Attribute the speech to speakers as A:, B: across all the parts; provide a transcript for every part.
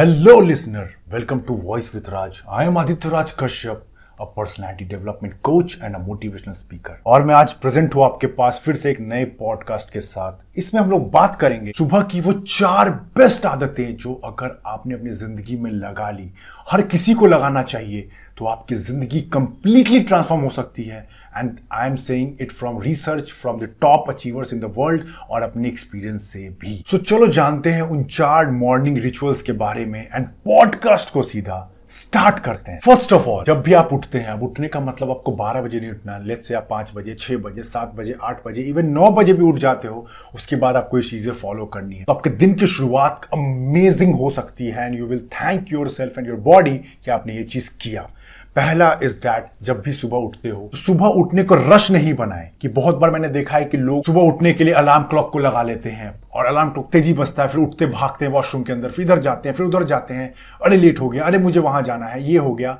A: Hello, listener. Welcome to Voice with Raj. I am Aditya Raj Kashyap, a personality development coach and a motivational speaker. और मैं आज present हूँ आपके पास फिर से एक नए पॉडकास्ट के साथ। इसमें हम लोग बात करेंगे सुबह की वो चार बेस्ट आदतें जो अगर आपने अपनी ज़िंदगी में लगा ली हर किसी को लगाना चाहिए तो आपकी ज़िंदगी कंप्लीटली ट्रांसफॉर्म हो सकती है। And I am saying it from research from the top achievers in the world और अपने एक्सपीरियंस से भी। सो so, चलो जानते हैं उन चार मॉर्निंग रिचुअल्स के बारे में एंड पॉडकास्ट को सीधा। स्टार्ट करते हैं। फ़र्स्ट ऑफ़ ऑल जब भी आप उठते हैं, अब उठने का मतलब आपको 12 बजे नहीं उठना लेट से आप पाँच बजे, छह बजे, सात बजे, आठ बजे इवन नौ बजे भी उठ जाते हो, उसके बाद आपको ये चीज़ें फॉलो करनी है। तो आपके दिन की शुरुआत अमेजिंग हो सकती है and you will thank yourself and your body कि आपने ये चीज़ किया। पहला इज़ दैट जब भी सुबह उठते हो तो सुबह उठने को रश नहीं बनाए कि बहुत बार मैंने देखा है कि लोग सुबह उठने के लिए अलार्म क्लॉक को लगा लेते हैं और अलार्म क्लॉक तेज़ी बजता है, फिर उठते भागते हैं वॉशरूम के अंदर, फिर इधर जाते हैं, फिर उधर जाते हैं, अरे लेट हो गया, अरे मुझे वहाँ जाना है, ये हो गया।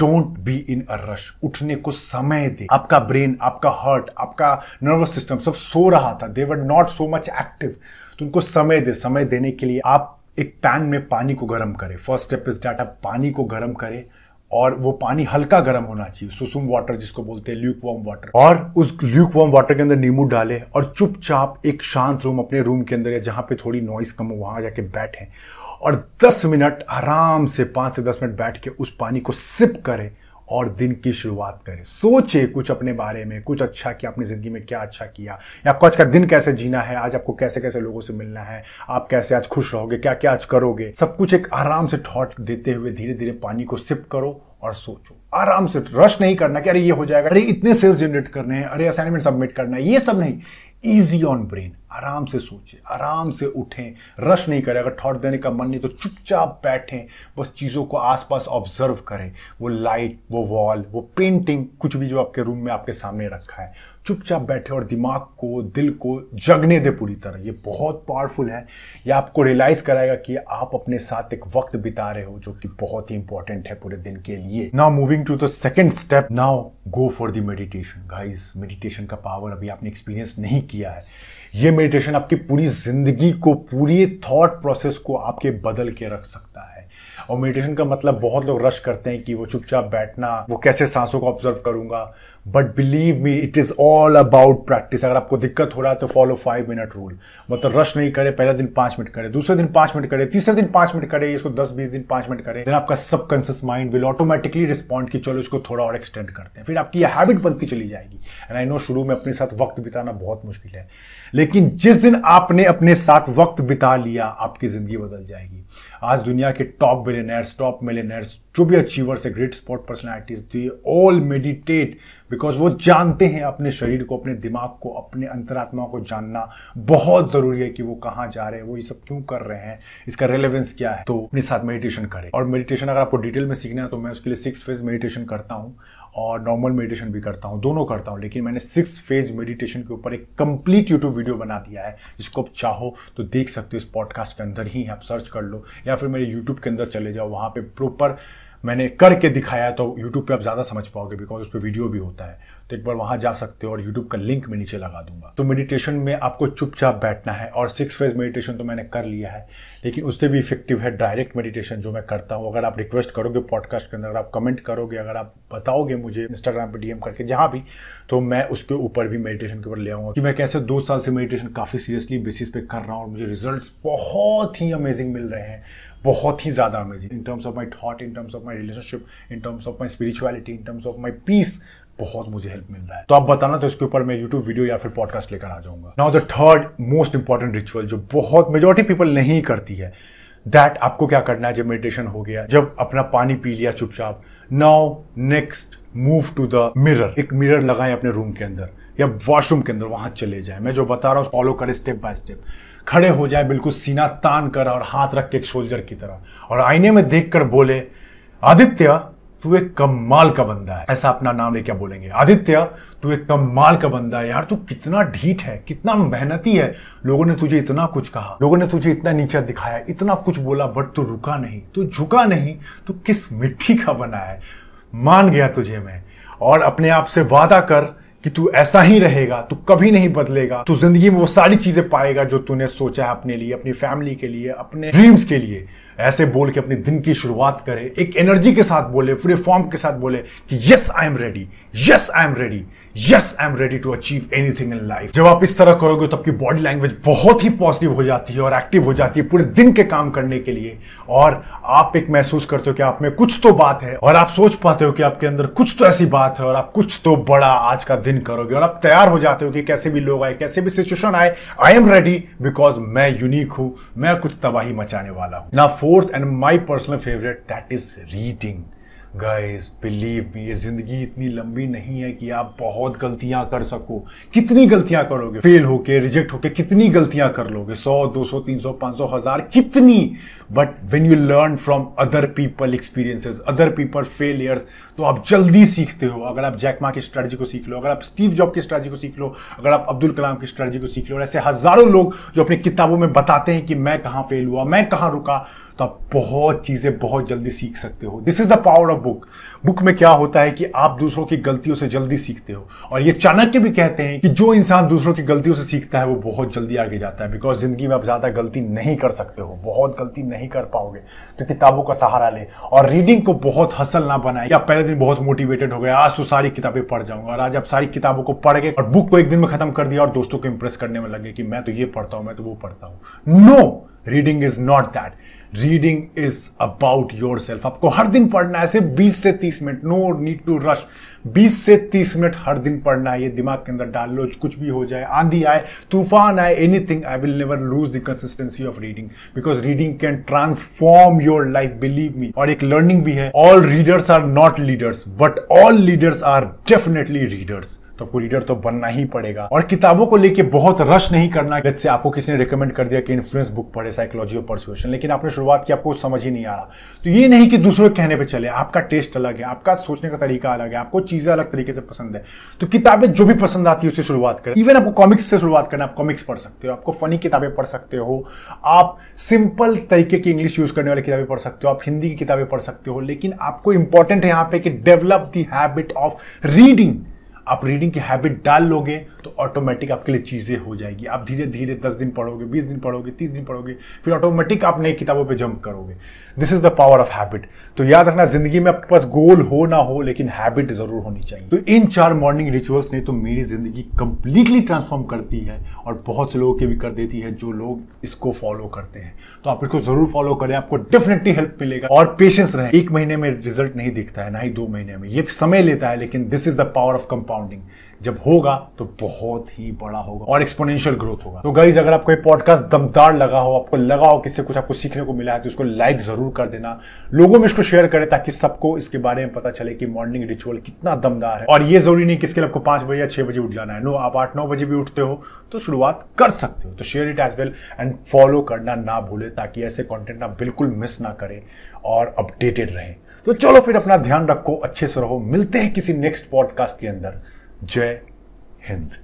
A: Don't be in a rush उठने को समय दे। आपका ब्रेन आपका हार्ट आपका नर्वस सिस्टम सब सो रहा था। They were not so much active तो उनको समय दे, समय देने के लिए आप एक पैन में पानी को गर्म करें। फ़र्स्ट स्टेप इज़ दैट आप पानी को गर्म करें। और वो पानी हल्का गर्म होना चाहिए, सुसुम वाटर जिसको बोलते हैं ल्यूक वॉर्म वाटर और उस ल्यूक वॉर्म वाटर के अंदर नींबू डाले और चुपचाप एक शांत रूम अपने रूम के अंदर या जहाँ पे थोड़ी नॉइस कम हो, वहाँ जाके बैठे। और 10 मिनट आराम से 5 से दस मिनट बैठ के उस पानी को सिप करें। और दिन की शुरुआत करें। सोचे कुछ अपने बारे में, कुछ अच्छा किया, अपनी ज़िंदगी में क्या अच्छा किया। या आपको आज का दिन कैसे जीना है, आज आपको कैसे कैसे लोगों से मिलना है, आप कैसे आज खुश रहोगे क्या क्या आज करोगे? सब कुछ एक आराम से थॉट देते हुए धीरे धीरे पानी को सिप करो और सोचो। आराम से, रश नहीं करना कि अरे ये हो जाएगा, अरे इतने सेल्स जनरेट करने हैं, अरे असाइनमेंट सबमिट करना है, ये सब नहीं। इजी ऑन ब्रेन आराम से सोचे, आराम से उठें रश नहीं करें। अगर थॉट देने का मन नहीं तो चुपचाप बैठें, बस चीज़ों को आसपास ऑब्ज़र्व करें। वो लाइट वो वॉल वो पेंटिंग कुछ भी जो आपके रूम में आपके सामने रखा है। चुपचाप बैठे और दिमाग को, दिल को जगने दे पूरी तरह। ये बहुत पावरफुल है। ये आपको रियलाइज़ कराएगा कि आप अपने साथ एक वक्त बिता रहे हो, जो कि बहुत ही इंपॉर्टेंट है पूरे दिन के लिए। Now moving to the second step now go for the meditation guys meditation का पावर अभी आपने एक्सपीरियंस नहीं किया है। ये मेडिटेशन आपकी पूरी ज़िंदगी को, पूरी थॉट प्रोसेस को आपके बदल के रख सकता है। और मेडिटेशन का मतलब बहुत लोग रश करते हैं कि वो चुपचाप बैठना, वो कैसे सांसों को ऑब्ज़र्व करूँगा but believe me it is all about practice अगर आपको दिक्कत हो रहा है तो फॉलो फाइव मिनट रूल मतलब रश नहीं करे, पहले दिन पाँच मिनट करे, दूसरे दिन पाँच मिनट करे, तीसरे दिन पाँच मिनट करे, इसको दस, बीस दिन पाँच मिनट करे देन आपका सब conscious mind will automatically respond कि चलो इसको थोड़ा और एक्सटेंड करते हैं। फिर आपकी ये हैबिट बनती चली जाएगी। एंड आई नो शुरू में अपने साथ वक्त बिताना बहुत मुश्किल है। लेकिन जिस दिन आपने अपने साथ वक्त बिता लिया, आपकी ज़िंदगी बदल जाएगी। आज दुनिया के टॉप बिलियनर्स टॉप मिलियनर्स जो भी अचीवर्स है great sport personalities they all meditate because वो जानते हैं अपने शरीर को, अपने दिमाग को, अपने अंतरात्मा को जानना बहुत ज़रूरी है कि वो कहाँ जा रहे हैं, वो ये सब क्यों कर रहे हैं, इसका रेलेवेंस क्या है। तो अपने साथ मेडिटेशन करें। और मेडिटेशन अगर आपको डिटेल में सीखना है तो मैं उसके लिए सिक्स फ़ेज़ मेडिटेशन करता हूँ। और नॉर्मल मेडिटेशन भी करता हूँ, दोनों करता हूँ, लेकिन मैंने सिक्स फ़ेज़ मेडिटेशन के ऊपर एक कंप्लीट यूट्यूब वीडियो बना दिया है, जिसको आप चाहो तो देख सकते हो इस पॉडकास्ट के अंदर ही, आप सर्च कर लो, या फिर मेरे यूट्यूब के अंदर चले जाओ, वहाँ पर प्रॉपर मैंने करके दिखाया तो यूट्यूब पे आप ज़्यादा समझ पाओगे बिकॉज़ उस पर वीडियो भी होता है। तो एक बार वहाँ जा सकते हो और यूट्यूब का लिंक मैं नीचे लगा दूँगा। तो मेडिटेशन में आपको चुपचाप बैठना है और सिक्स फ़ेज़ मेडिटेशन तो मैंने कर लिया है, लेकिन उससे भी इफ़ेक्टिव है डायरेक्ट मेडिटेशन जो मैं करता हूँ। अगर आप रिक्वेस्ट करोगे पॉडकास्ट के अंदर, अगर आप कमेंट करोगे, अगर आप बताओगे मुझे इंस्टाग्राम पर डीएम करके, जहाँ भी तो मैं उसके ऊपर भी मेडिटेशन के ऊपर ले आऊँगा। कि मैं कैसे दो साल से मेडिटेशन काफ़ी सीरियसली बेसिस पे कर रहा हूँ और मुझे रिज़ल्ट बहुत ही अमेजिंग मिल रहे हैं। बहुत ही ज़्यादा amazing in terms of my thought in terms of my relationship in terms of my spirituality in terms of my peace बहुत मुझे हेल्प मिल रहा है। तो आप बताना तो इसके ऊपर मैं यूट्यूब वीडियो या फिर पॉडकास्ट लेकर आ जाऊँगा। Now the third most important ritual जो बहुत मेजोरिटी पीपल नहीं करती है दैट आपको क्या करना है जब मेडिटेशन हो गया, जब अपना पानी पी लिया चुपचाप। Now next move to the mirror एक मिरर लगाएँ अपने रूम के अंदर या वॉशरूम के अंदर, वहाँ चले जाए। मैं जो बता रहा हूँ फॉलो करें स्टेप बाय स्टेप खड़े हो जाए, बिल्कुल सीना तान कर और हाथ रख के एक सोल्जर की तरह। और आईने में देखकर बोले, आदित्य, तू एक कमाल का बंदा है। ऐसा अपना नाम लेके बोलेंगे। आदित्य, तू एक कमाल का बंदा है यार, तू कितना ढीठ है, कितना मेहनती है। लोगों ने तुझे इतना कुछ कहा, लोगों ने तुझे इतना नीचा दिखाया, इतना कुछ बोला बट तू रुका नहीं। तू झुका नहीं, तू किस मिट्टी का बना है? मान गया तुझे मैं। और अपने आप से वादा कर कि तू ऐसा ही रहेगा, तू कभी नहीं बदलेगा। तू ज़िंदगी में वो सारी चीज़ें पाएगा जो तूने सोचा है अपने लिए, अपनी फैमिली के लिए, अपने ड्रीम्स के लिए। ऐसे बोल के अपने दिन की शुरुआत करे, एक एनर्जी के साथ बोले, पूरे फॉर्म के साथ बोले कि yes I am ready yes I am ready yes I am ready to achieve anything in life जब आप इस तरह करोगे तो आपकी बॉडी लैंग्वेज बहुत ही पॉजिटिव हो जाती है और एक्टिव हो जाती है पूरे दिन के काम करने के लिए। और आप एक महसूस करते हो कि आप में कुछ तो बात है और आप सोच पाते हो कि आपके अंदर कुछ तो ऐसी बात है और आप कुछ तो बड़ा आज का दिन करोगे और आप तैयार हो जाते हो कि कैसे भी लोग आए, कैसे भी सिचुएशन आए आई एम रेडी बिकॉज़ मैं यूनिक हूँ, मैं कुछ तबाही मचाने वाला हूँ। ना fourth and my personal favourite that is reading guys believe me ये ज़िंदगी इतनी लंबी नहीं है कि आप बहुत गलतियाँ कर सको। कितनी गलतियाँ करोगे? फेल होके रिजेक्ट होके कितनी गलतियाँ कर लोगे? सौ, दो सौ, तीन सौ, पाँच सौ, हज़ार, कितनी? But when you learn from other people experiences other people failures तो आप जल्दी सीखते हो। अगर आप जैकमा की स्ट्रेटजी को सीख लो, अगर आप स्टीव जॉब की स्ट्रेटजी को सीख लो, अगर आप अब्दुल कलाम की स्ट्रेटजी को सीख लो ऐसे हज़ारों लोग जो अपनी किताबों में बताते हैं कि मैं कहाँ फेल हुआ, मैं कहाँ रुका तो आप बहुत चीज़ें बहुत जल्दी सीख सकते हो। This is the power of book book में क्या होता है कि आप दूसरों की गलतियों से जल्दी सीखते हो। और ये चाणक्य भी कहते हैं कि जो इंसान दूसरों की गलतियों से सीखता है, वो बहुत जल्दी आगे जाता है। बिकॉज़ ज़िंदगी में आप ज़्यादा गलती नहीं कर सकते हो। बहुत गलती नहीं कर पाओगे। तो किताबों का सहारा ले। और रीडिंग को बहुत हसल ना बनाए। या पहले दिन बहुत मोटिवेटेड हो गया आज तो सारी किताबें पढ़ जाऊँगा। और आज आप सारी किताबों को पढ़ गए और बुक को एक दिन में खत्म कर दिया और दोस्तों को इंप्रेस करने में लगे कि मैं तो ये पढ़ता हूँ, मैं तो वो पढ़ता हूँ। No reading is not that reading is about yourself आपको हर दिन पढ़ना है, सिर्फ़ 20 से 30 मिनट। नो नीड टू रश 20 से 30 मिनट हर दिन पढ़ना है, ये दिमाग के अंदर डाल लो, कुछ भी हो जाए, आंधी आए, तूफ़ान आए anything I will never lose the consistency of reading because reading can transform your life believe me और एक लर्निंग भी है all readers are not leaders but all leaders are definitely readers तो आपको रीडर तो बनना ही पड़ेगा। और किताबों को लेके बहुत रश नहीं करना। लेट से आपको किसी ने रिकमेंड कर दिया कि इन्फ्लुएंस बुक पढ़े साइकोलॉजी और परसुएशन लेकिन आपने शुरुआत की, आपको समझ ही नहीं आ रहा। तो ये नहीं कि दूसरों के कहने पर चले। आपका टेस्ट अलग है, आपका सोचने का तरीका अलग है, आपको चीज़ें अलग तरीके से पसंद है। तो किताबें जो भी पसंद आती है उससे शुरुआत करें। इवन आपको कॉमिक्स से शुरुआत करना, आप कॉमिक्स पढ़ सकते हो, आपको फनी किताबें पढ़ सकते हो, आप सिंपल तरीके की इंग्लिश यूज़ करने वाली किताबें पढ़ सकते हो, आप हिंदी की किताबें पढ़ सकते हो, लेकिन आपको इंपॉर्टेंट है यहाँ पे कि develop the habit of reading आप रीडिंग की हैबिट डाल लोगे तो ऑटोमेटिक आपके लिए चीज़ें हो जाएगी। आप धीरे धीरे दस दिन पढ़ोगे, बीस दिन पढ़ोगे, तीस दिन पढ़ोगे, फिर ऑटोमेटिक आप नई किताबों पे जंप करोगे। This is the power of habit तो याद रखना, ज़िंदगी में आपके पास गोल हो ना हो, लेकिन हैबिट ज़रूर होनी चाहिए। तो इन चार मॉर्निंग रिचुअल्स ने तो मेरी ज़िंदगी कंप्लीटली ट्रांसफॉर्म करती है और बहुत से लोगों की भी कर देती है, जो लोग इसको फॉलो करते हैं। तो आप इसको ज़रूर फॉलो करें, आपको डेफिनेटली हेल्प मिलेगा। और पेशेंस रहे। एक महीने में रिज़ल्ट नहीं दिखता है, ना ही दो महीने में। ये समय लेता है, लेकिन this is the power of compounding जब होगा तो बहुत ही बड़ा होगा और एक्सपोनेंशियल ग्रोथ होगा। तो गाइज़ अगर आपको ये पॉडकास्ट दमदार लगा हो, आपको लगा हो किससे कुछ आपको सीखने को मिला है तो इसको लाइक ज़रूर कर देना। लोगों में इसको शेयर करें ताकि सबको इसके बारे में पता चले कि मॉर्निंग रिचुअल कितना दमदार है। और ये ज़रूरी नहीं कि इसके लिए आपको पाँच बजे या छह बजे उठ जाना है। नो आप आठ, नौ बजे भी उठते हो तो शुरुआत कर सकते हो। तो share it as well and follow करना ना भूले ताकि ऐसे कॉन्टेंट आप बिल्कुल मिस ना करें और अपडेटेड रहें। तो चलो फिर अपना ध्यान रखो, अच्छे से रहो। मिलते हैं किसी नेक्स्ट पॉडकास्ट के अंदर। जय हिंद।